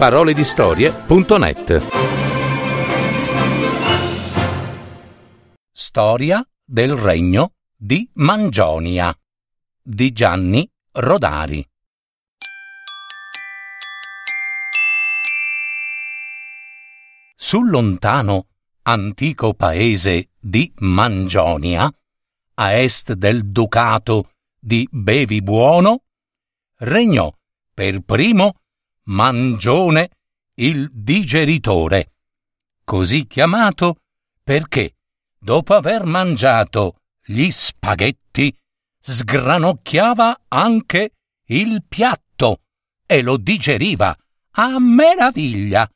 www.paroledistorie.net Storia del regno di Mangionia di Gianni Rodari. Sul lontano antico paese di Mangionia, a est del ducato di Bevibuono, regnò per primo Mangione il digeritore, così chiamato perché, dopo aver mangiato gli spaghetti, sgranocchiava anche il piatto e lo digeriva a meraviglia.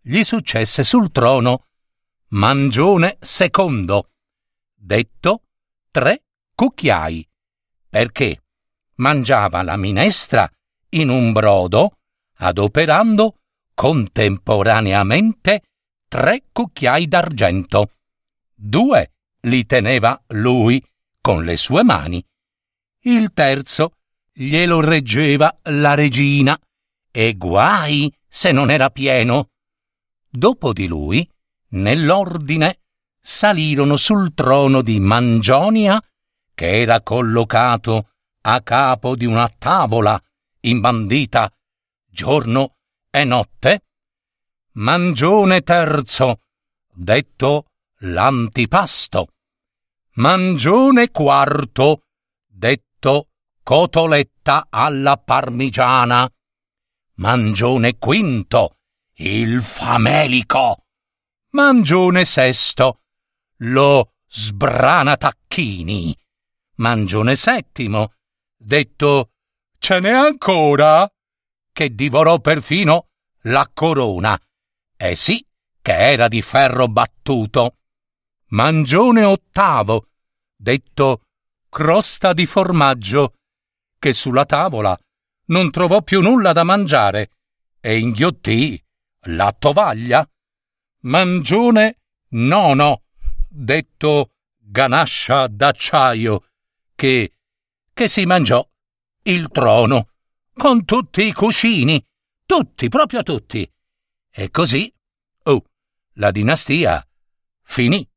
Gli successe sul trono Mangione II, detto tre cucchiai, perché mangiava la minestra in un brodo, adoperando contemporaneamente tre cucchiai d'argento. Due li teneva lui con le sue mani. Il terzo glielo reggeva la regina, e guai se non era pieno. Dopo di lui, nell'ordine, salirono sul trono di Mangionia, che era collocato a capo di una tavola imbandita giorno e notte, Mangione terzo, detto l'antipasto, Mangione quarto, detto cotoletta alla parmigiana, Mangione quinto, il famelico, Mangione sesto, lo sbranatacchini, Mangione settimo, detto ce n'è ancora? Che divorò perfino la corona. Eh sì, che era di ferro battuto. Mangione ottavo, detto crosta di formaggio, che sulla tavola non trovò più nulla da mangiare e inghiottì la tovaglia. Mangione nono, detto ganascia d'acciaio, che, che si mangiò il trono, con tutti i cuscini, tutti, proprio tutti. E così, oh, la dinastia finì,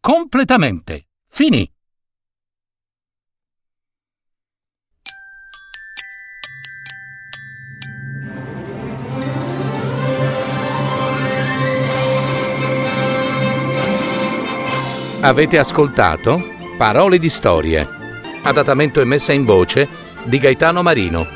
completamente finì. Avete ascoltato Parole di storie, adattamento e messa in voce di Gaetano Marino.